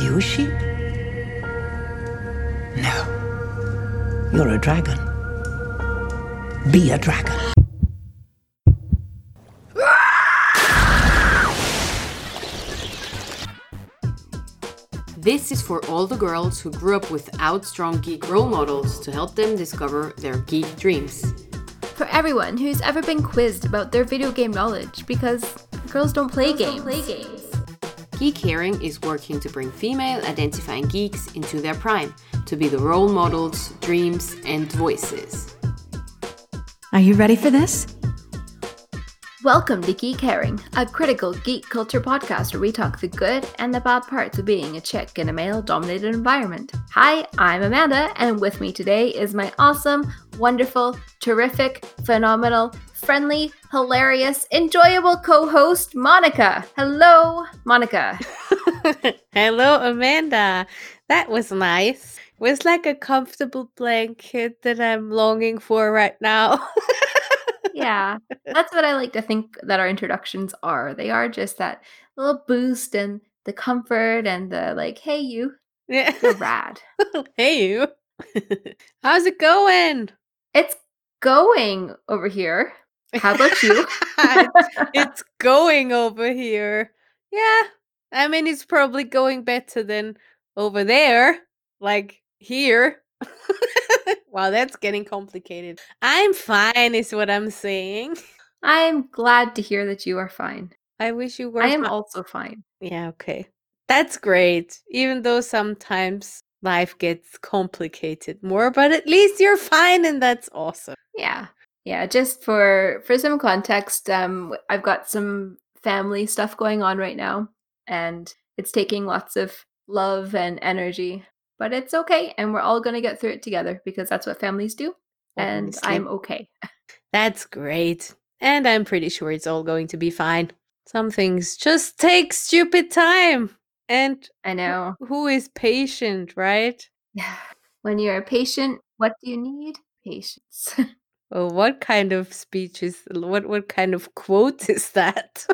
you a sheep? No. You're a dragon. Be a dragon. This is for all the girls who grew up without strong geek role models to help them discover their geek dreams. For everyone who's ever been quizzed about their video game knowledge because girls don't play games. Don't play games. Geek Herring is working to bring female identifying geeks into their prime to be the role models, dreams, and voices. Are you ready for this? Welcome to Geek Herring, a critical geek culture podcast where we talk the good and the bad parts of being a chick in a male dominated environment. Hi, I'm Amanda, and with me today is my awesome, wonderful, terrific, phenomenal, friendly, hilarious, enjoyable co host, Monika. Hello, Monika. Hello, Amanda. That was nice. It was like a comfortable blanket that I'm longing for right now. yeah, that's what I like to think that our introductions are. They are just that little boost and the comfort and the like, hey, you. Yeah. You're rad. hey, you. How's it going? It's going over here. How about you? it's going over here. Yeah. I mean, it's probably going better than over there, like here. Wow, that's getting complicated. I'm fine, is what I'm saying. I'm glad to hear that you are fine. I wish you were. I am fi- also fine. Yeah, okay. That's great. Even though sometimes life gets complicated more, but at least you're fine and that's awesome. Yeah. Yeah, just for for some context, um I've got some family stuff going on right now and it's taking lots of love and energy but it's okay and we're all going to get through it together because that's what families do and Obviously. i'm okay. That's great and i'm pretty sure it's all going to be fine. Some things just take stupid time and i know. who is patient right? Yeah when you're a patient what do you need? Patience. Well what kind of speech is what what kind of quote is that?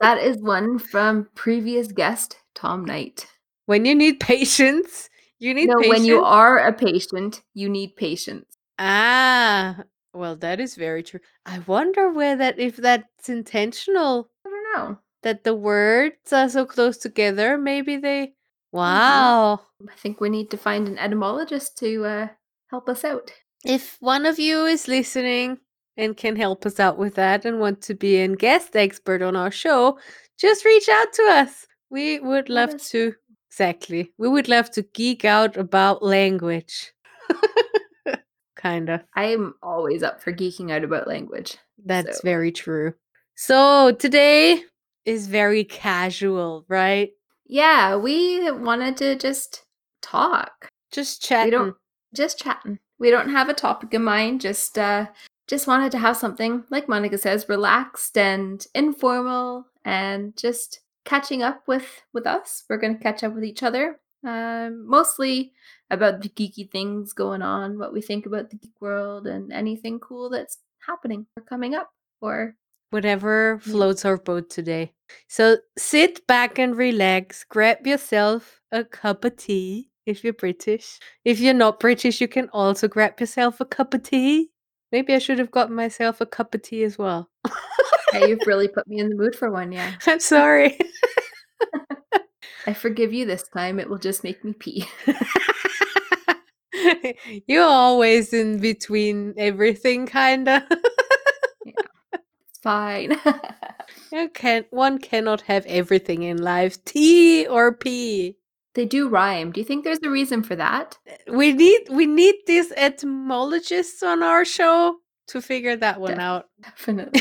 That is one from previous guest tom knight. When you need patience you need no, patience? when you are a patient, you need patience. Ah, well, that is very true. I wonder where that if that's intentional. I don't know. That the words are so close together. Maybe they. Wow. I think we need to find an etymologist to uh, help us out. If one of you is listening and can help us out with that and want to be a guest expert on our show, just reach out to us. We would love to Exactly. We would love to geek out about language. kind of. I'm always up for geeking out about language. That's so. very true. So today is very casual, right? Yeah, we wanted to just talk. Just chat. We don't just chatting. We don't have a topic in mind, just uh just wanted to have something, like Monika says, relaxed and informal and just catching up with with us. We're going to catch up with each other, um, mostly about the geeky things going on, what we think about the geek world, and anything cool that's happening or coming up, or whatever floats our boat today. So sit back and relax. Grab yourself a cup of tea if you're British. If you're not British, you can also grab yourself a cup of tea. Maybe I should have gotten myself a cup of tea as well. yeah, you've really put me in the mood for one, yeah. I'm sorry. I forgive you this time. It will just make me pee. You're always in between everything, kinda. yeah, it's fine. you can one cannot have everything in life. Tea or pee. They do rhyme. Do you think there's a reason for that? Eh, we need we need these etymologists on our show to figure that one De- out. Definitely.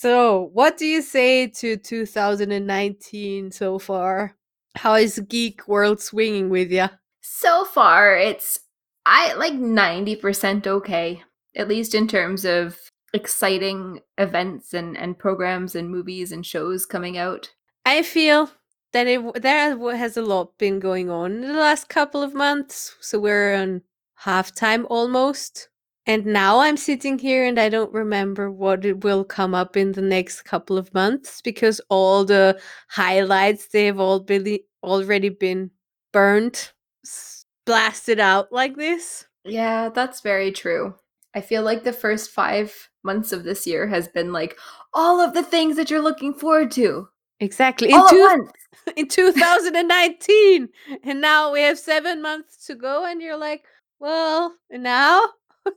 So, what do you say to 2019 so far? How is geek world swinging with you? So far, it's I like 90% okay. At least in terms of exciting events and and programs and movies and shows coming out. I feel that it there has a lot been going on in the last couple of months. So we're on halftime almost And now I'm sitting here and I don't remember what it will come up in the next couple of months because all the highlights they've all been already been burned, blasted out like this. Yeah, that's very true. I feel like the first five months of this year has been like all of the things that you're looking forward to. Exactly. In, All two, in 2019. and now we have seven months to go, and you're like, well, and now?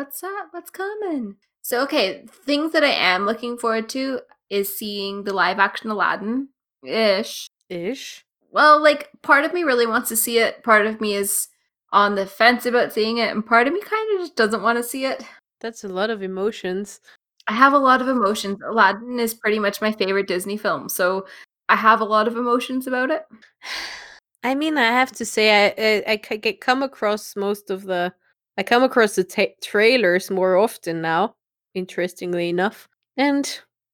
What's that? What's coming? So, okay, things that I am looking forward to is seeing the live action Aladdin ish. Ish. Well, like, part of me really wants to see it. Part of me is on the fence about seeing it. And part of me kind of just doesn't want to see it. That's a lot of emotions. I have a lot of emotions. Aladdin is pretty much my favorite Disney film. So, I have a lot of emotions about it. I mean, I have to say, I I, I get come across most of the, I come across the ta- trailers more often now. Interestingly enough, and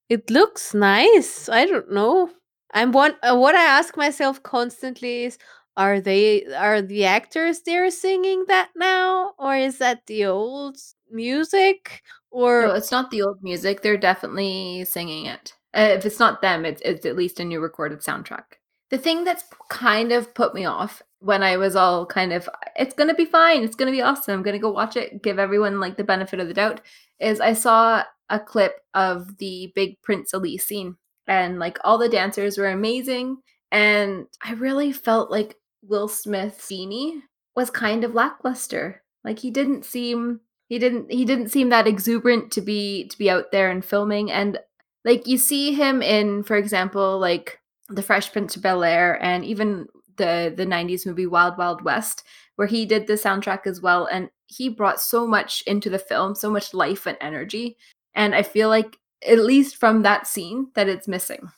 it looks nice. I don't know. I'm one. Uh, what I ask myself constantly is, are they are the actors there singing that now, or is that the old music? Or No, it's not the old music. They're definitely singing it. Uh, if it's not them, it's, it's at least a new recorded soundtrack. The thing that's kind of put me off when I was all kind of, it's going to be fine. It's going to be awesome. I'm going to go watch it, give everyone like the benefit of the doubt, is I saw a clip of the big Prince Ali scene and like all the dancers were amazing. And I really felt like Will Smith's genie was kind of lackluster. Like he didn't seem he didn't he didn't seem that exuberant to be to be out there and filming and like you see him in for example like the fresh prince of bel air and even the the 90s movie wild wild west where he did the soundtrack as well and he brought so much into the film so much life and energy. And i feel like at least from that scene that it's missing.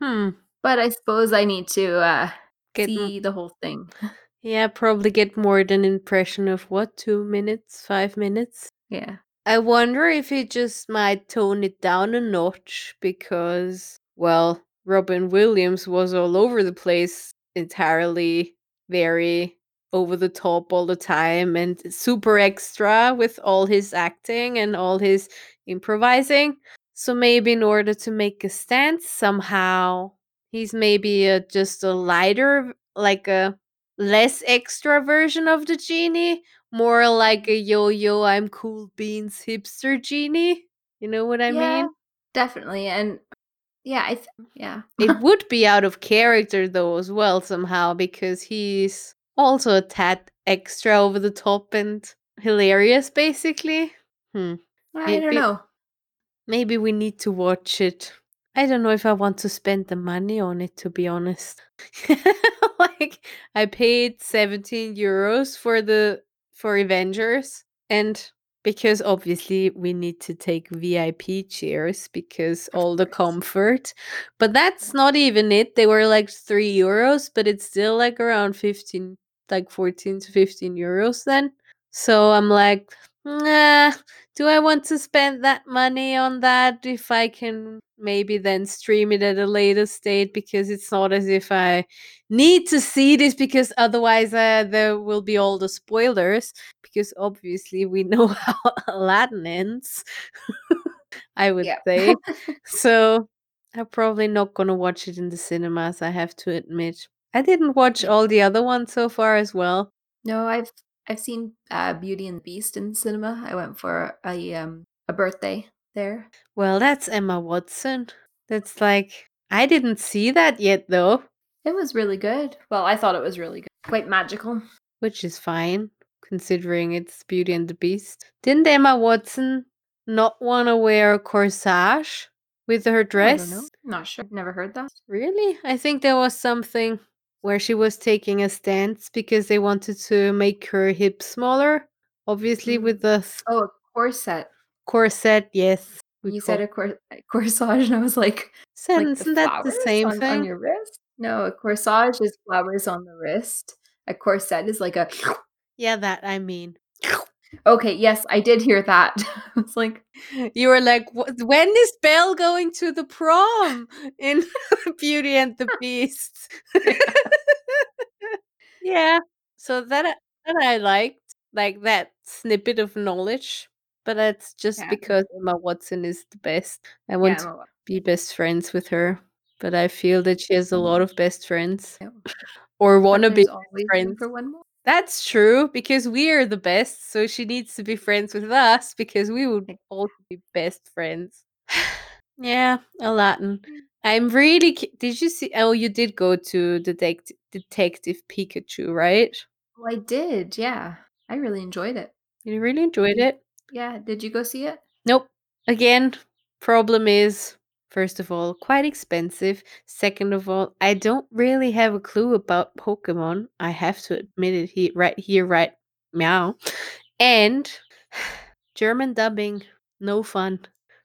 Hmm, but i suppose i need to uh get m- see the whole thing. Yeah, probably get more than impression of what two minutes, five minutes. yeah. I wonder if he just might tone it down a notch because, well, Robin Williams was all over the place, entirely very over the top all the time and super extra with all his acting and all his improvising. So maybe in order to make a stance somehow, he's maybe a, just a lighter, like a less extra version of the genie more like a yo-yo i'm cool beans hipster genie you know what i yeah, mean definitely and yeah i th- yeah. It would be out of character though as well somehow because he's also a tad extra over the top and hilarious basically. Hmm. I don't know. maybe we need to watch it. I don't know if i want to spend the money on it to be honest. Like i paid 17 euros for the for avengers and because obviously we need to take vip chairs because all the comfort but that's not even it. They were like 3 euros but it's still like around 15 like 14 to 15 euros then. So i'm like nah do I want to spend that money on that if I can maybe then stream it at a later state because it's not as if I need to see this because otherwise uh, there will be all the spoilers because obviously we know how Aladdin ends I would say. So I'm probably not going to watch it in the cinemas I have to admit. I didn't watch all the other ones so far as well. No, I've I've seen uh, Beauty and the Beast in cinema. I went for a um a birthday there. well that's Emma Watson that's like I didn't see that yet though It was really good. Well, I thought it was really good. Quite magical. which is fine considering it's Beauty and the Beast. Didn't Emma Watson not want to wear a corsage with her dress? I don't dress? know. Not sure. Never heard that. Really? I think there was something where she was taking a stance because they wanted to make her hips smaller. Obviously, Mm. with the Oh, a corset. corset, yes. You said a, cor- a corsage, and I was like, Said- like the isn't that the same on, thing? on your wrist? No, a corsage is flowers on the wrist. A corset is like a. Yeah, that I mean. Okay, yes, I did hear that. it's like, You were like, when is Belle going to the prom in Beauty and the Beast? yeah, so that I- that I liked. like that snippet of knowledge. But that's just Yeah. because Emma Watson is the best. I want Yeah, to be best friends with her. But I feel that she has a mm-hmm. lot of best friends. Yeah. Or wanna be there's always room friends. for one more. That's true because we are the best, so she needs to be friends with us because we would also be best friends. yeah, Aladdin. Mm. I'm really. Did you see? Oh, you did go to Detective Detective Pikachu, right? Well, I did. Yeah, I really enjoyed it. You really enjoyed Mm. it. Yeah, did you go see it? Nope. Again, problem is first of all quite expensive. Second of all, I don't really have a clue about Pokemon. I have to admit it here, right here, right now. And German dubbing, no fun,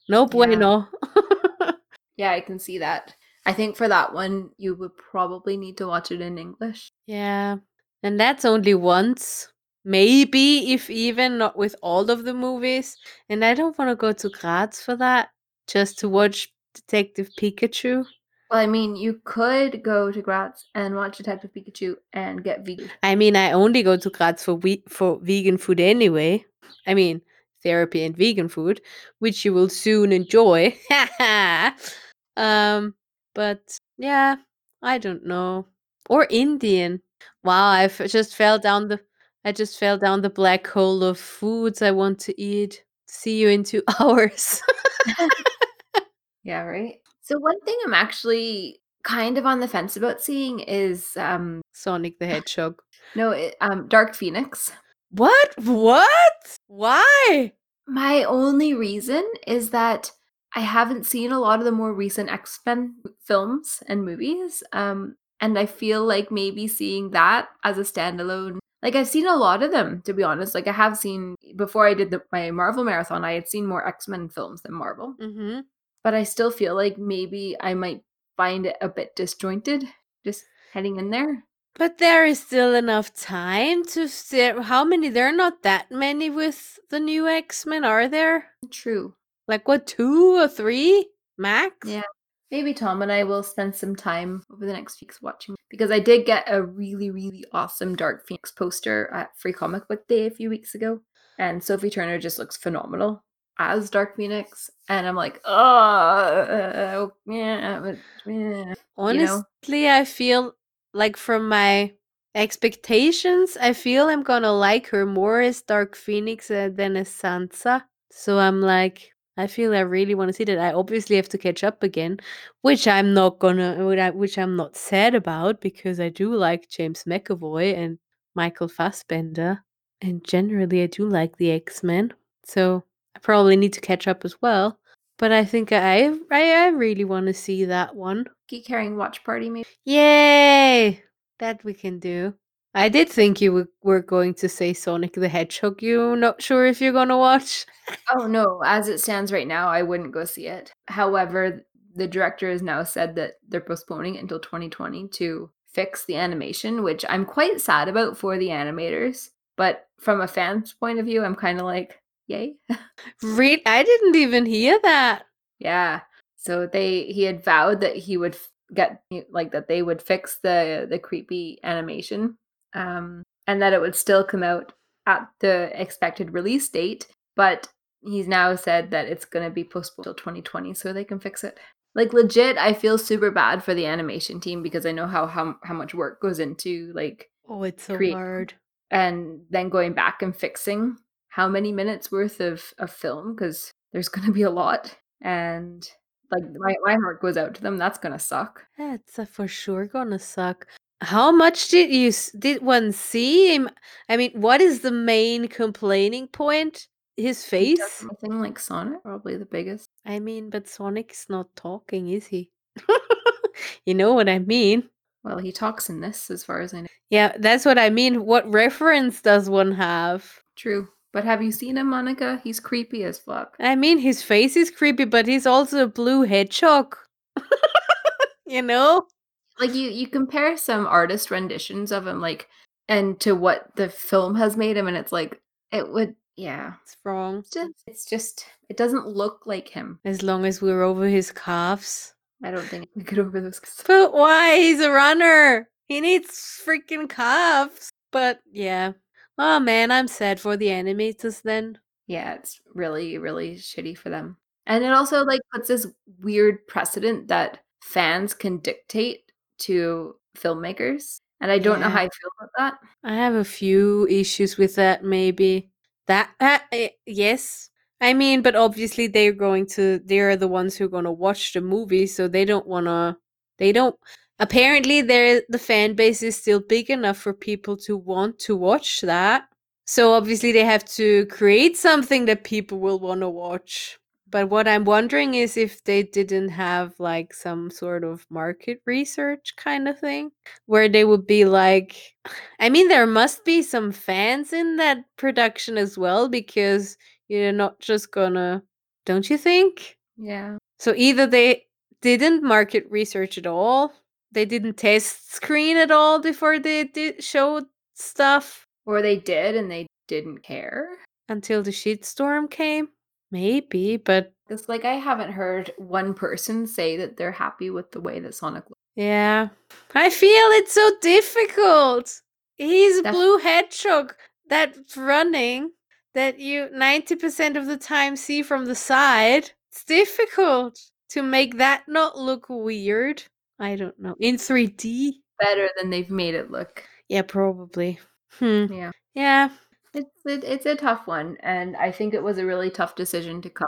no Yeah. bueno. Yeah, I can see that. I think for that one, you would probably need to watch it in English. yeah, and that's only once. Maybe if even not with all of the movies. And I don't want to go to Graz for that just to watch Detective Pikachu. Well, I mean, you could go to Graz and watch Detective Pikachu and get vegan. I mean, I only go to Graz for we- for vegan food anyway. I mean, therapy and vegan food, which you will soon enjoy. um, but yeah, I don't know. Or Indian. Wow, I just fell down the I just fell down the black hole of foods I want to eat. See you in 2 hours. Yeah, right. So one thing I'm actually kind of on the fence about seeing is um Sonic the Hedgehog. no, it, um Dark Phoenix. What? What? Why? My only reason is that I haven't seen a lot of the more recent X-Men films and movies. Um and I feel like maybe seeing that as a standalone like I've seen a lot of them to be honest. Like I have seen before I did the, my Marvel marathon, I had seen more X-Men films than Marvel. Mhm. But I still feel like maybe I might find it a bit disjointed just heading in there. But there is still enough time to see how many there are not that many with the new X-Men, are there? True. Like what, two or three max? Yeah. Maybe Tom and I will spend some time over the next weeks watching because I did get a really, really awesome Dark Phoenix poster at Free Comic Book Day a few weeks ago. And Sophie Turner just looks phenomenal as Dark Phoenix. And I'm like, oh, yeah, but, yeah. Honestly, I feel like from my expectations, I feel I'm gonna like her more as Dark Phoenix uh, than as Sansa. So I'm like, I feel I really want to see that. I obviously have to catch up again, which I'm not gonna, which I'm not sad about because I do like James McAvoy and Michael Fassbender, and generally I do like the X Men. So I probably need to catch up as well. But I think I I, I really want to see that one. Geek Herring Watch Party, maybe. Yay! That we can do. I did think you were- going to say Sonic the Hedgehog. You're not sure if you're gonna watch? Oh no, as it stands right now, I wouldn't go see it. However, the director has now said that they're postponing it until 2020 to fix the animation, which I'm quite sad about for the animators. But from a fan's point of view, I'm kind of like, yay. Read? I didn't even hear that. yeah. So they he had vowed that he would get like that they would fix the the creepy animation um and that it would still come out at the expected release date, but he's now said that it's going to be postponed till 2020 so they can fix it. Like legit, I feel super bad for the animation team because I know how how, how much work goes into like Oh, it's so hard. and then going back and fixing how many minutes worth of of film because there's going to be a lot and like my, my heart goes out to them that's going to suck That's uh, for sure gonna suck. How much did you did one see him? I mean, what is the main complaining point? His face? something like sonic probably the biggest I mean, but Sonic's not talking, is he? you know what I mean? well he talks in this as far as i know Yeah, that's what I mean. What reference does one have? true but have you seen him monika he's creepy as fuck I mean, his face is creepy, but he's also a blue hedgehog. you know? like you you compare some artist renditions of him like and to what the film has made him and it's like it would yeah It's wrong. it's just it's just it doesn't look like him As long as we're over his calves. i don't think we get over those But why? He's a runner. He needs freaking calves. But yeah, Oh man, I'm sad for the animators then. Yeah, it's really, really shitty for them. And it also like puts this weird precedent that fans can dictate to filmmakers. And I don't know how I feel about that. I have a few issues with that, maybe. That, uh, eh, yes. I mean, but obviously they're going to, they're the ones who are going to watch the movie, so they don't want to, they don't, apparently they're, the fan base is still big enough for people to want to watch that. So obviously they have to create something that people will want to watch. But what I'm wondering is if they didn't have like some sort of market research kind of thing where they would be like I mean there must be some fans in that production as well because you're not just gonna don't you think? Yeah. So either they didn't market research at all, they didn't test screen at all before they did show stuff Or they did and they didn't care. until the shitstorm came. Maybe, but It's like I haven't heard one person say that they're happy with the way that Sonic looks. Yeah. I feel it's so difficult. He's a That's- blue hedgehog that's running that you 90% of the time see from the side. It's difficult to make that not look weird. I don't know. In 3D? Better than they've made it look. Yeah, probably. Hmm. Yeah. Yeah. It's it, it's a tough one, and I think it was a really tough decision to come.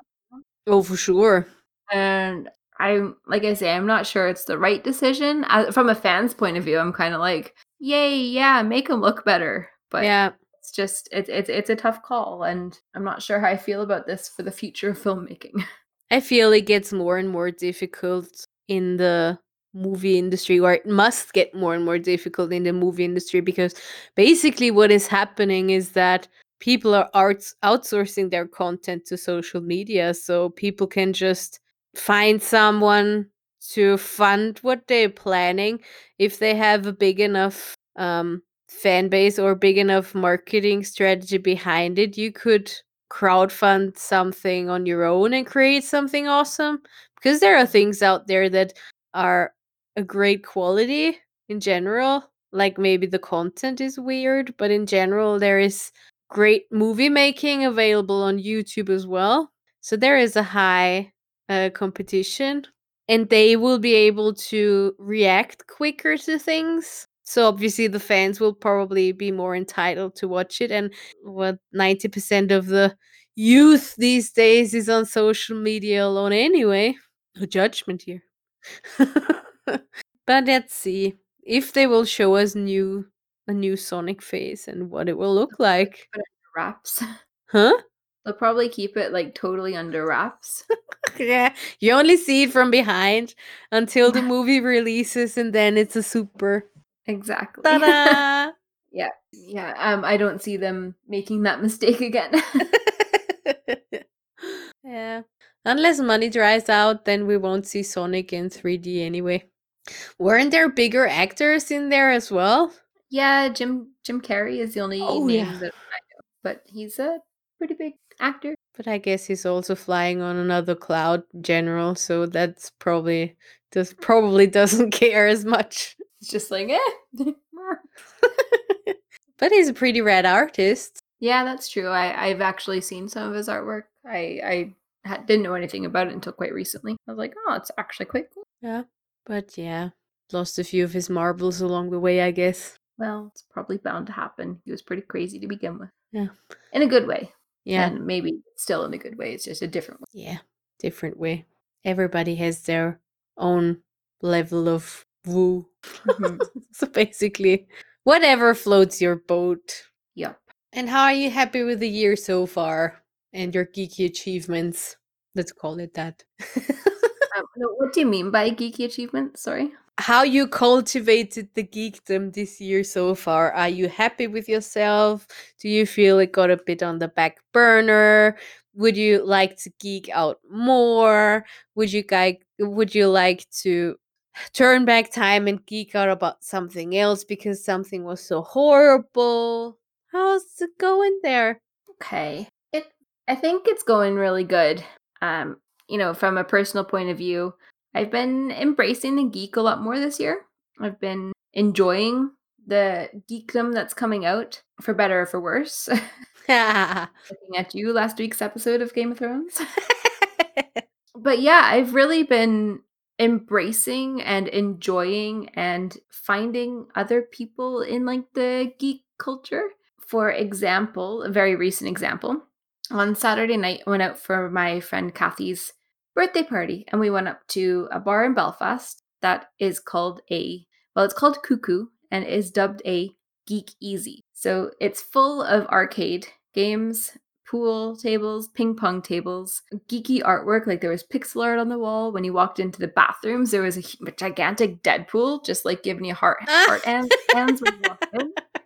Oh, for sure. And I'm like I say, I'm not sure it's the right decision. From a fan's point of view, I'm kind of like, yay, yeah, make him look better. But yeah. it's just it's it's it's a tough call, and I'm not sure how I feel about this for the future of filmmaking. I feel it gets more and more difficult in the movie industry, or it must get more and more difficult in the movie industry because basically what is happening is that people are outs- outsourcing their content to social media. So people can just find someone to fund what they're planning if they have a big enough um, fan base or big enough marketing strategy behind it. You could crowdfund something on your own and create something awesome because there are things out there that are a great quality in general like maybe the content is weird but in general there is great movie making available on youtube as well. So there is a high uh, competition and they will be able to react quicker to things. So obviously the fans will probably be more entitled to watch it and what 90% of the youth these days is on social media alone anyway. No judgment here but let's see if they will show us new a new sonic face and what it will look like wraps. huh They'll probably keep it like totally under wraps. yeah you only see it from behind until the movie releases and then it's a super exactly. ta-da yeah. Yeah. Um, I don't see them making that mistake again. yeah. Unless money dries out, then we won't see Sonic in 3D anyway. Weren't there bigger actors in there as well? yeah, Jim Jim Carrey is the only Oh, name yeah. that I know, but he's a pretty big actor. But I guess he's also flying on another cloud general, so that's probably just probably doesn't care as much. It's just like, eh. but he's a pretty rad artist. yeah, that's true. I I've actually seen some of his artwork. I I didn't know anything about it until quite recently. I was like, oh, it's actually quite cool. Yeah. But yeah, lost a few of his marbles along the way, I guess. Well, it's probably bound to happen. He was pretty crazy to begin with. Yeah. In a good way. Yeah. And maybe still in a good way. It's just a different way. Yeah, different way. Everybody has their own level of woo. Mhm. so basically, whatever floats your boat. Yep. And how are you happy with the year so far and your geeky achievements? Let's call it that. Um, no, what do you mean by geeky achievement? Sorry. how you cultivated the geekdom this year so far. Are you happy with yourself? Do you feel it got a bit on the back burner? Would you like to geek out more? Would you guy would you like to turn back time and geek out about something else because something was so horrible? How's it going there? Okay. It I think it's going really good. Um, you know, from a personal point of view, I've been embracing the geek a lot more this year. I've been enjoying the geekdom that's coming out, for better or for worse. Looking at you last week's episode of Game of Thrones. but yeah, I've really been embracing and enjoying and finding other people in like the geek culture. For example, a very recent example, on Saturday night, I went out for my friend Kathy's birthday party and we went up to a bar in Belfast that is called a well, it's called Cuckoo and is dubbed a Geek Easy. So it's full of arcade games, pool tables, ping pong tables, geeky artwork. Like there was pixel art on the wall. When you walked into the bathrooms, there was a, gigantic Deadpool, just like giving you heart heart hands, hands when you walked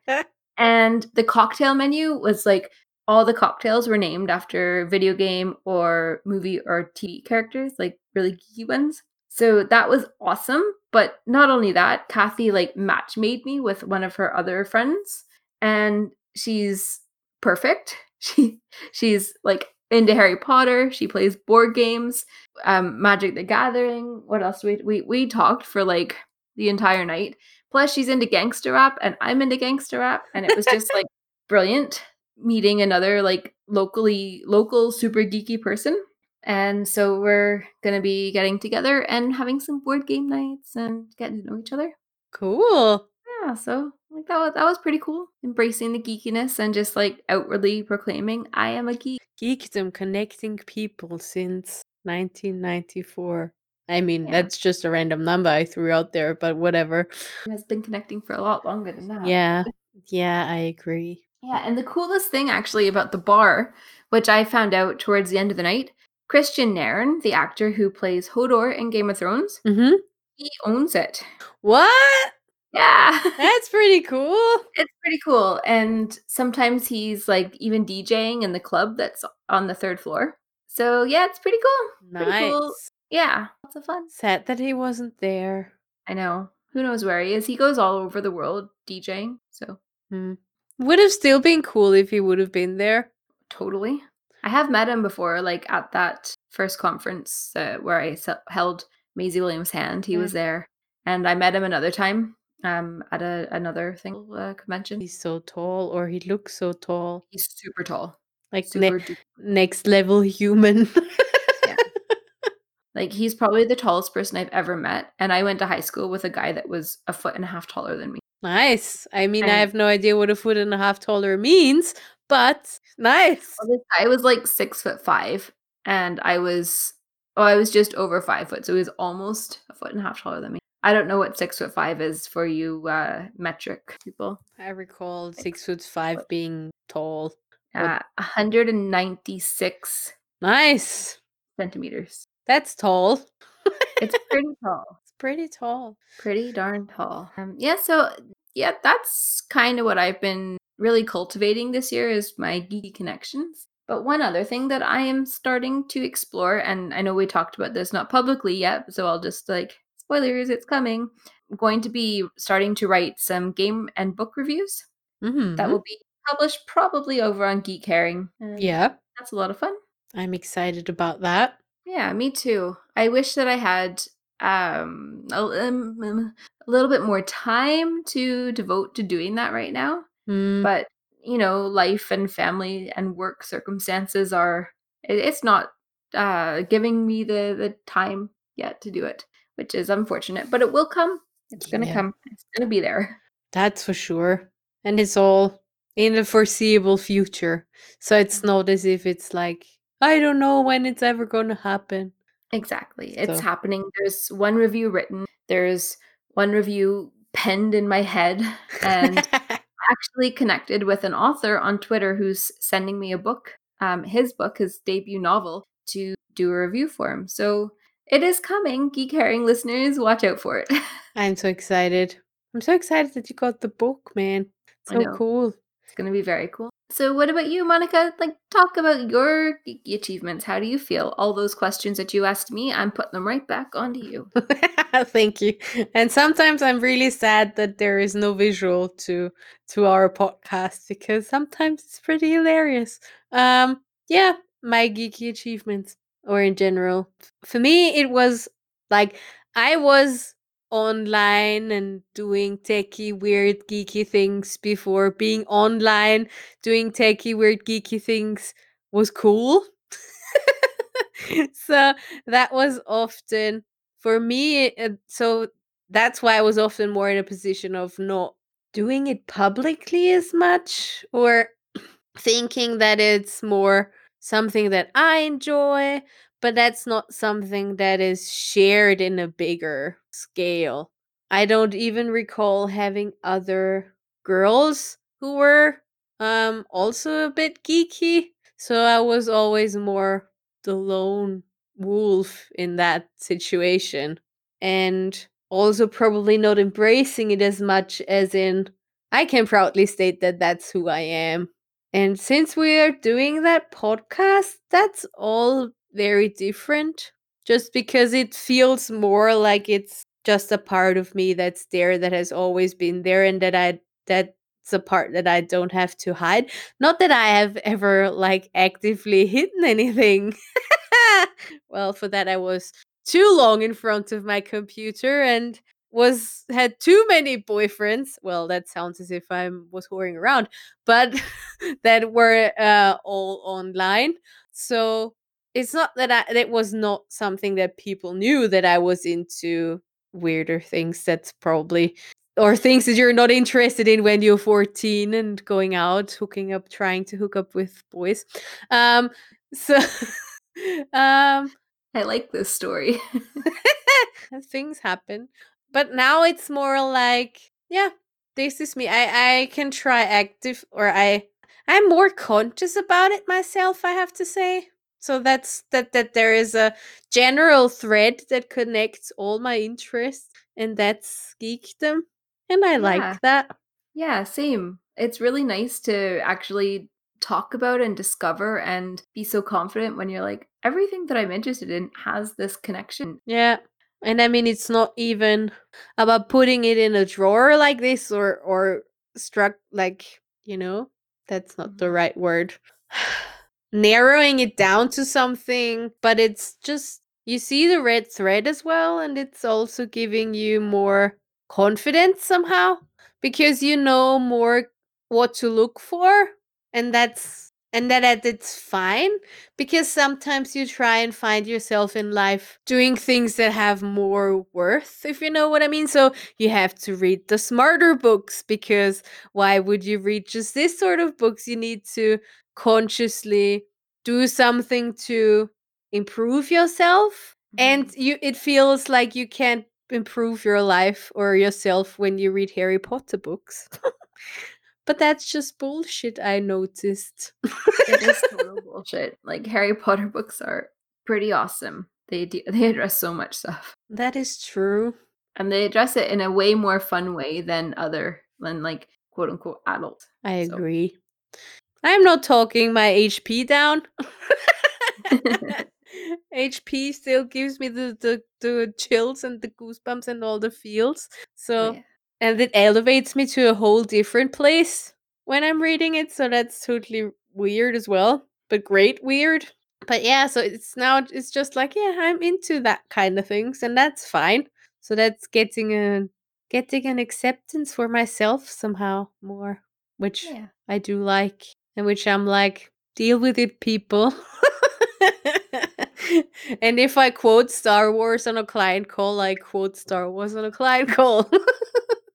in. And the cocktail menu was like all the cocktails were named after video game or movie or TV characters, like really geeky ones. So that was awesome. But not only that, Kathy like match made me with one of her other friends, and she's perfect. She she's like into Harry Potter. She plays board games, um, Magic the Gathering. What else? we we we talked for like the entire night. Plus, she's into gangster rap, and I'm into gangster rap, and it was just like brilliant meeting another like locally local super geeky person. And so we're gonna be getting together and having some board game nights and getting to know each other. Cool. Yeah, so like that was that was pretty cool. Embracing the geekiness and just like outwardly proclaiming I am a geek. Geekdom connecting people since 1994. I mean, Yeah. that's just a random number I threw out there, but whatever. It has been connecting for a lot longer than that. Yeah. Yeah, I agree. Yeah, and the coolest thing actually about the bar, which I found out towards the end of the night, Kristian Nairn, the actor who plays Hodor in Game of Thrones, Mm-hmm. he owns it. What? Yeah. That's pretty cool. it's pretty cool. And sometimes he's like even DJing in the club that's on the third floor. So yeah, it's pretty cool. Pretty Nice. cool. Yeah, lots of fun. Sad that he wasn't there. I know. Who knows where he is? He goes all over the world DJing. So Hmm. Would have still been cool if he would have been there. totally. I have met him before, like at that first conference uh, where I se- held Maisie Williams' hand. He Mm. was there, and I met him another time um, at a, another thing uh, convention. He's so tall, or he looks so tall. He's super tall, Like ne- super du- next level human. like he's probably the tallest person I've ever met. And I went to high school with a guy that was a foot and a half taller than me. Nice. I mean, I have no idea what a foot and a half taller means, but nice. I was like six foot five, and I was oh, I was just over five foot, so he was almost a foot and a half taller than me. I don't know what six foot five is for you uh, metric people. I recall six foot five being tall. Uh, 196 Nice. centimeters. That's tall. It's pretty tall. Pretty tall. Pretty darn tall. Um, yeah, so yeah, that's kind of what I've been really cultivating this year is my geeky connections. But one other thing that I am starting to explore, and I know we talked about this not publicly yet, so I'll just like spoilers, it's coming. I'm going to be starting to write some game and book reviews Mm-hmm. that will be published probably over on Geek Herring. yeah, that's a lot of fun. I'm excited about that. Yeah, me too. I wish that I had um a, um, um, a little bit more time to devote to doing that right now. Mm, But you know, life and family and work circumstances are it, it's not uh giving me the the time yet to do it, which is unfortunate, but it will come. It's going to Yeah. come. It's going to be there. that's for sure. And it's all in the foreseeable future. So it's not as if it's like, I don't know when it's ever going to happen. Exactly. It's So- happening. There's one review written. There's one review penned in my head and actually connected with an author on Twitter who's sending me a book, um, his book, his debut novel, to do a review for him. So it is coming. Geek Herring listeners, watch out for it. I'm so excited. I'm so excited that you got the book, man. I So know. cool. it's going to be very cool. So, what about you, Monika? Like, talk about your achievements. How do you feel? All those questions that you asked me, I'm putting them right back onto you. Thank you. And sometimes I'm really sad that there is no visual to to our podcast because sometimes it's pretty hilarious. Um yeah, my geeky achievements or in general. For me it was like I was online and doing techie, weird, geeky things before being online doing techie, weird, geeky things was cool. so that was often for me. Uh, so that's why I was often more in a position of not doing it publicly as much or thinking that it's more something that I enjoy, but that's not something that is shared in a bigger scale. I don't even recall having other girls who were um also a bit geeky, so I was always more the lone wolf in that situation and also probably not embracing it as much as in I can proudly state that that's who I am. And since we are doing that podcast, that's all very different just because it feels more like it's just a part of me that's there that has always been there and that I that's a part that I don't have to hide. Not that I have ever like actively hidden anything. well, for that I was too long in front of my computer and was had too many boyfriends. Well, that sounds as if I was whoring around, but that were uh, all online. So it's not that I, that was not something that people knew that I was into weirder things. That's probably or things that you're not interested in when you're 14 and going out, hooking up, trying to hook up with boys. Um, so um I like this story. things happen but now it's more like yeah this is me i i can try active or i i'm more conscious about it myself i have to say so that's that that there is a general thread that connects all my interests and that's geekdom and i Yeah. like that Yeah, same. It's really nice to actually talk about and discover and be so confident when you're like, everything that I'm interested in has this connection. Yeah. And I mean it's not even about putting it in a drawer like this or or struck like, you know, that's not the Mhm. right word. Narrowing it down to something, but it's just you see the red thread as well and it's also giving you more confidence somehow because you know more what to look for and that's and that it's fine because sometimes you try and find yourself in life doing things that have more worth, if you know what I mean. So you have to read the smarter books because why would you read just this sort of books? You need to consciously do something to improve yourself. And Mhm. you it feels like you can't improve your life or yourself when you read Harry Potter books. but that's just bullshit I noticed. It is total bullshit. Like Harry Potter books are pretty awesome. They do, they address so much stuff. That is true. And they address it in a way more fun way than other than like quote unquote adult. I So- agree. I'm not talking my HP down. HP still gives me the, the, the chills and the goosebumps and all the feels. So, Oh, yeah. and it elevates me to a whole different place when I'm reading it. So that's totally weird as well, but great weird. But yeah, so it's now it's just like yeah, I'm into that kind of things, and that's fine. So that's getting a getting an acceptance for myself somehow more, which Yeah. I do like, and which I'm like, deal with it, people. and if I quote Star Wars on a client call, I quote Star Wars on a client call.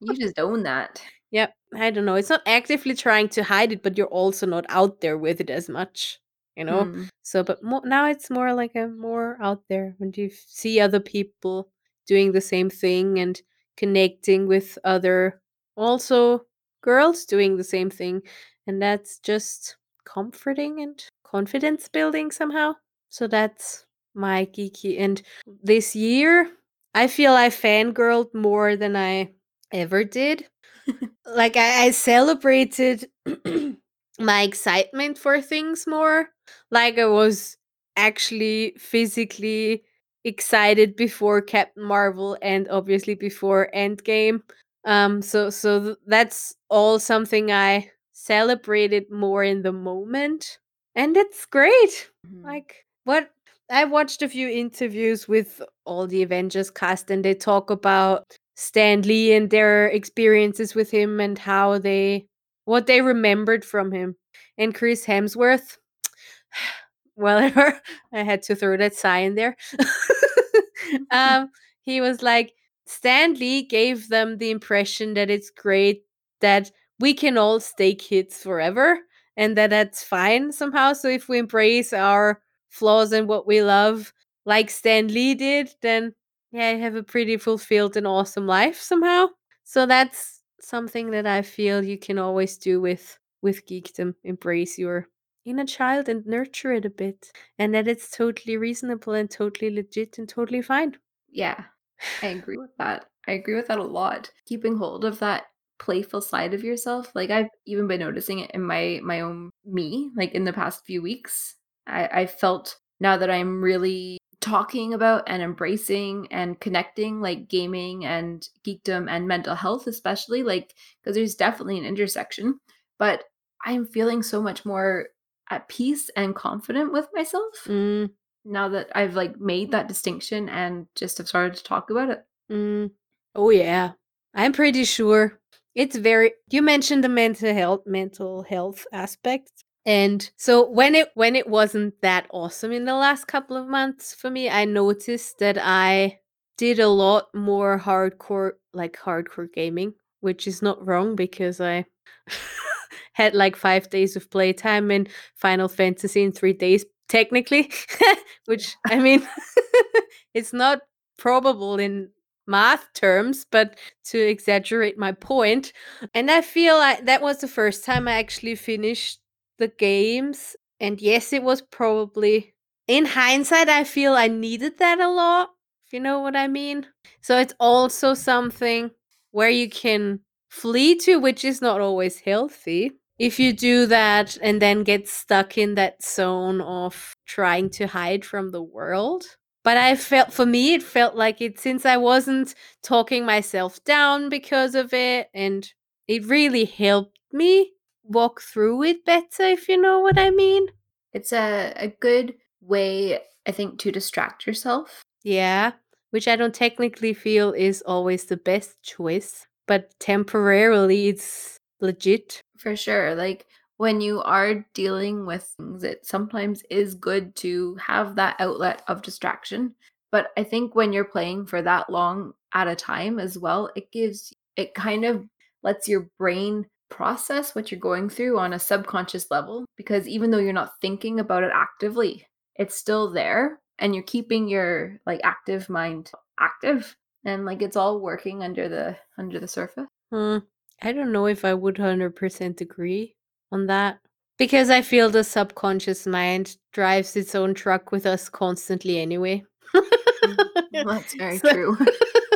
You just own that. Yep. I don't know. It's not actively trying to hide it, but you're also not out there with it as much, you know? Mm. So, but mo- now it's more like a more out there when you see other people doing the same thing and connecting with other also girls doing the same thing. And that's just comforting and confidence building somehow. So that's my geeky. And this year, I feel I fangirled more than I ever did. like I, I celebrated my excitement for things more. Like I was actually physically excited before Captain Marvel and obviously before Endgame. Um so so th- that's all something I celebrated more in the moment. And it's great. Mhm. Like what I watched a few interviews with all the Avengers cast and they talk about Stan Lee and their experiences with him and how they what they remembered from him. And Chris Hemsworth, well, I had to throw that sigh in there. um, he was like, Stan Lee gave them the impression that it's great that we can all stay kids forever and that that's fine somehow. So if we embrace our flaws and what we love, like Stan Lee did, then yeah, I have a pretty fulfilled and awesome life somehow. So that's something that I feel you can always do with with geekdom. Embrace your inner child and nurture it a bit, and that it's totally reasonable and totally legit and totally fine. Yeah, I agree with that. I agree with that a lot. Keeping hold of that playful side of yourself, like I've even been noticing it in my my own me, like in the past few weeks. I, I felt now that I'm really talking about and embracing and connecting like gaming and geekdom and mental health especially like because there's definitely an intersection but i'm feeling so much more at peace and confident with myself Mm, now that i've like made that distinction and just have started to talk about it mm. Oh yeah, I'm pretty sure it's very. You mentioned the mental health mental health aspect, and so when it when it wasn't that awesome in the last couple of months for me, I noticed that I did a lot more hardcore like hardcore gaming, which is not wrong because I had like five days of playtime in Final Fantasy in three days, technically. which I mean, it's not probable in math terms, but to exaggerate my point. And I feel like that was the first time I actually finished the games. And yes, it was probably in hindsight, I feel I needed that a lot, if you know what I mean. So it's also something where you can flee to, which is not always healthy. If you do that and then get stuck in that zone of trying to hide from the world. But I felt, for me, it felt like it, since I wasn't talking myself down because of it, and it really helped me walk through it better, if you know what I mean. it's a, a good way i think to distract yourself Yeah, which I don't technically feel is always the best choice, but temporarily it's legit. For sure. Like when you are dealing with things, it sometimes is good to have that outlet of distraction. But I think when you're playing for that long at a time as well, it gives, it kind of lets your brain process what you're going through on a subconscious level. Because even though you're not thinking about it actively, it's still there and you're keeping your like active mind active and like it's all working under the under the surface. Hmm. I don't know if I would 100% agree on that. Because I feel the subconscious mind drives its own truck with us constantly anyway. Mm, that's very So- true.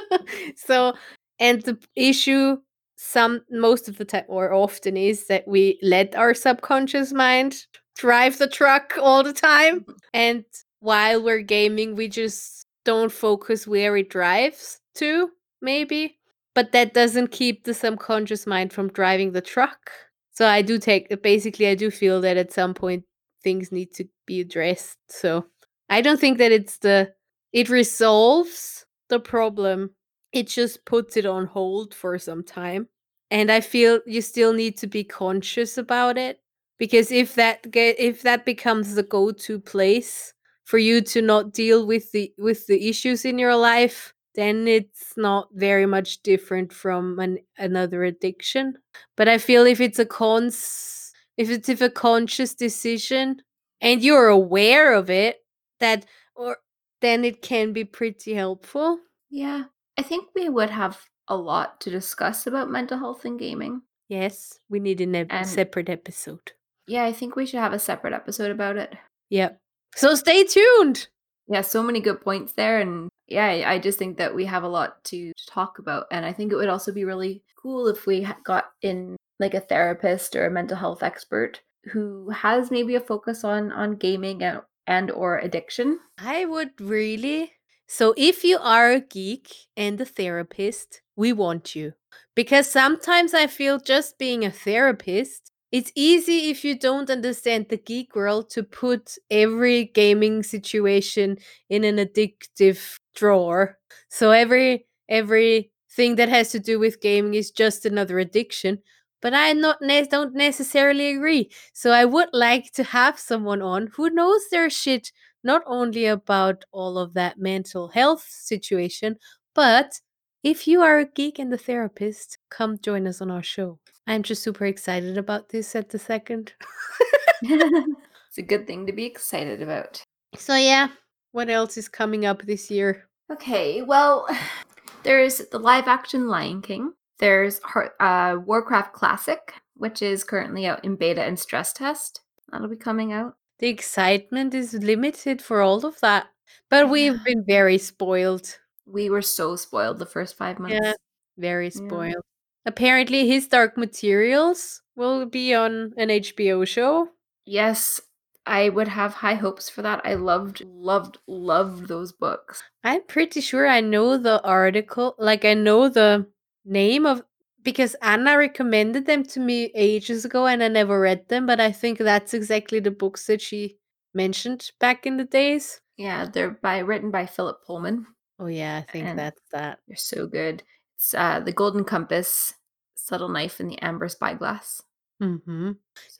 so, and the issue some most of the time or often is that we let our subconscious mind drive the truck all the time mm-hmm. and while we're gaming we just don't focus where it drives to maybe but that doesn't keep the subconscious mind from driving the truck so i do take uh, basically i do feel that at some point things need to be addressed so i don't think that it's the it resolves the problem it just puts it on hold for some time and i feel you still need to be conscious about it because if that get if that becomes the go-to place for you to not deal with the with the issues in your life then it's not very much different from an, another addiction but i feel if it's a cons if it's if a conscious decision and you're aware of it that or then it can be pretty helpful yeah. I think we would have a lot to discuss about mental health and gaming. yes we need a And- separate episode Yeah, I think we should have a separate episode about it. Yep. So stay tuned. Yeah, so many good points there. And yeah, I just think that we have a lot to talk about. And I think it would also be really cool if we got in like a therapist or a mental health expert who has maybe a focus on on gaming and, and or addiction. I would really. So if you are a geek and a therapist, we want you. Because sometimes I feel just being a therapist, it's easy if you don't understand the geek world to put every gaming situation in an addictive drawer. So every every thing that has to do with gaming is just another addiction. But I not ne- don't necessarily agree. So I would like to have someone on who knows their shit not only about all of that mental health situation, but if you are a geek and a therapist, come join us on our show. I'm just super excited about this at the second. it's a good thing to be excited about. So yeah, what else is coming up this year? Okay, well, there's the live action Lion King. There's uh, Warcraft Classic, which is currently out in beta and stress test. That'll be coming out. The excitement is limited for all of that. But we've been very spoiled. We were so spoiled the first five months. Yeah, very Yeah. Apparently, his Dark Materials will be on an HBO show. Yes, I would have high hopes for that. I loved, loved, loved those books. I'm pretty sure I know the article, like I know the name of because Anna recommended them to me ages ago and I never read them, but I think that's exactly the books that she mentioned back in the days. Yeah, they're by written by Philip Pullman. Oh yeah, I think And- that's that. They're so good. It's uh, the Golden Compass, Subtle Knife, and the Amber Spyglass. Mm-hmm.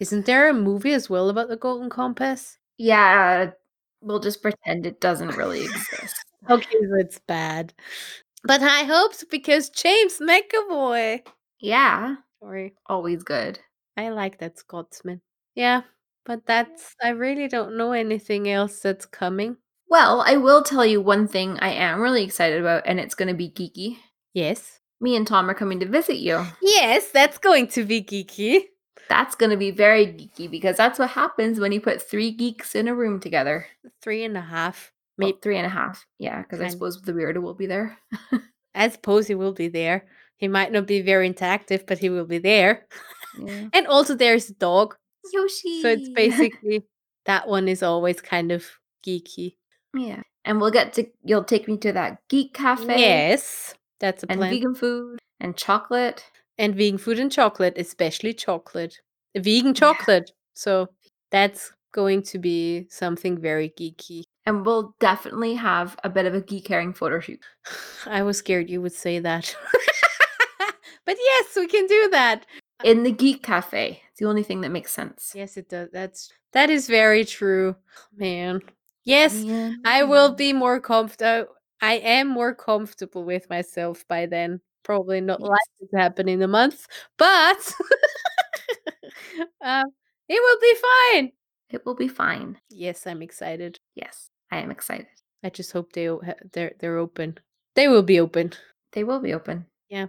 Isn't there a movie as well about the Golden Compass? Yeah, we'll just pretend it doesn't really exist. Okay, it's bad. But high hopes because James McAvoy. Yeah, Sorry. always good. I like that Scotsman. Yeah, but that's I really don't know anything else that's coming. Well, I will tell you one thing I am really excited about, and it's going to be geeky. Yes. Me and Tom are coming to visit you. Yes, that's going to be geeky. That's going to be very geeky because that's what happens when you put three geeks in a room together. Three and a half. Well, Maybe three and a half. Yeah, because I suppose the weirdo will be there. I suppose he will be there. He might not be very interactive, but he will be there. Yeah. And also there's a dog. Yoshi. So it's basically that one is always kind of geeky. yeah. And we'll get to, you'll take me to that geek cafe. Yes. That's a plan. And vegan food and chocolate. and vegan food and chocolate, especially chocolate. Vegan chocolate. So that's going to be something very geeky. And we'll definitely have a bit of a Geek Herring photo shoot. I was scared you would say that. but yes, we can do that. Uh, in the geek cafe. It's the only thing that makes sense. Yes, it does. That's that is very true. Man. Yes, Yeah. I will be more comfortable. Uh, I am more comfortable with myself by then. Probably not likely to happen in a month, but um, it will be fine. It will be fine. Yes, I'm excited. Yes, I am excited. I just hope they they're they're open. They will be open. They will be open. Yeah.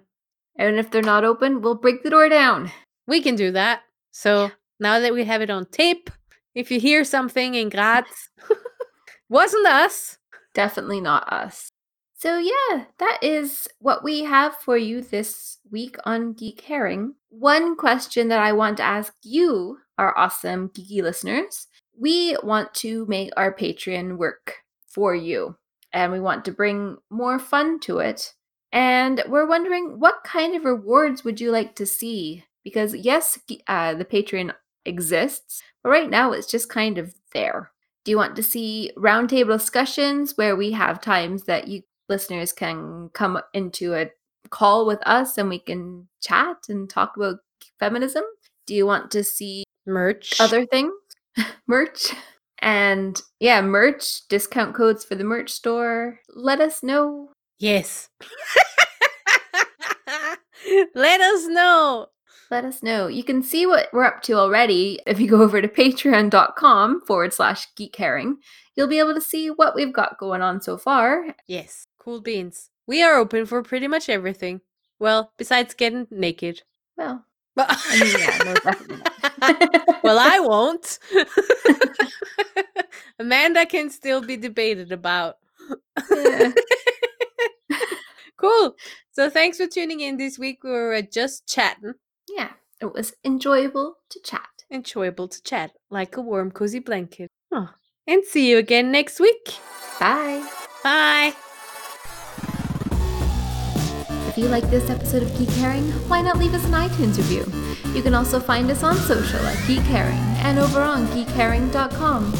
And if they're not open, we'll break the door down. We can do that. So now that we have it on tape, if you hear something in Graz, wasn't us. Definitely not us. So, yeah, that is what we have for you this week on Geek Herring. One question that I want to ask you, our awesome geeky listeners we want to make our Patreon work for you, and we want to bring more fun to it. And we're wondering what kind of rewards would you like to see? Because, yes, uh, the Patreon exists, but right now it's just kind of there. Do you want to see roundtable discussions where we have times that you listeners can come into a call with us and we can chat and talk about feminism? Do you want to see Merch. other things? merch? And yeah, merch, discount codes for the merch store. Let us know. Yes. Let us know. Let us know. You can see what we're up to already if you go over to patreon.com forward slash geek herring. You'll be able to see what we've got going on so far Yes. Cool beans. We are open for pretty much everything. Well, besides getting naked. Well, But I mean, yeah, no, well, I won't. Amanda can still be debated about. Yeah. cool. So thanks for tuning in this week. We were just chatting. Yeah, it was enjoyable to chat. Enjoyable to chat, like a warm, cozy blanket. Oh. And see you again next week. Bye. Bye. If you like this episode of Geek Herring, why not leave us an iTunes review? You can also find us on social at Geek Herring and over on geekherring.com.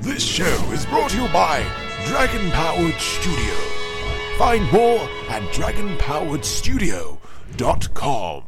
This show is brought to you by Dragon Powered Studio. Find more at dragonpoweredstudio.com.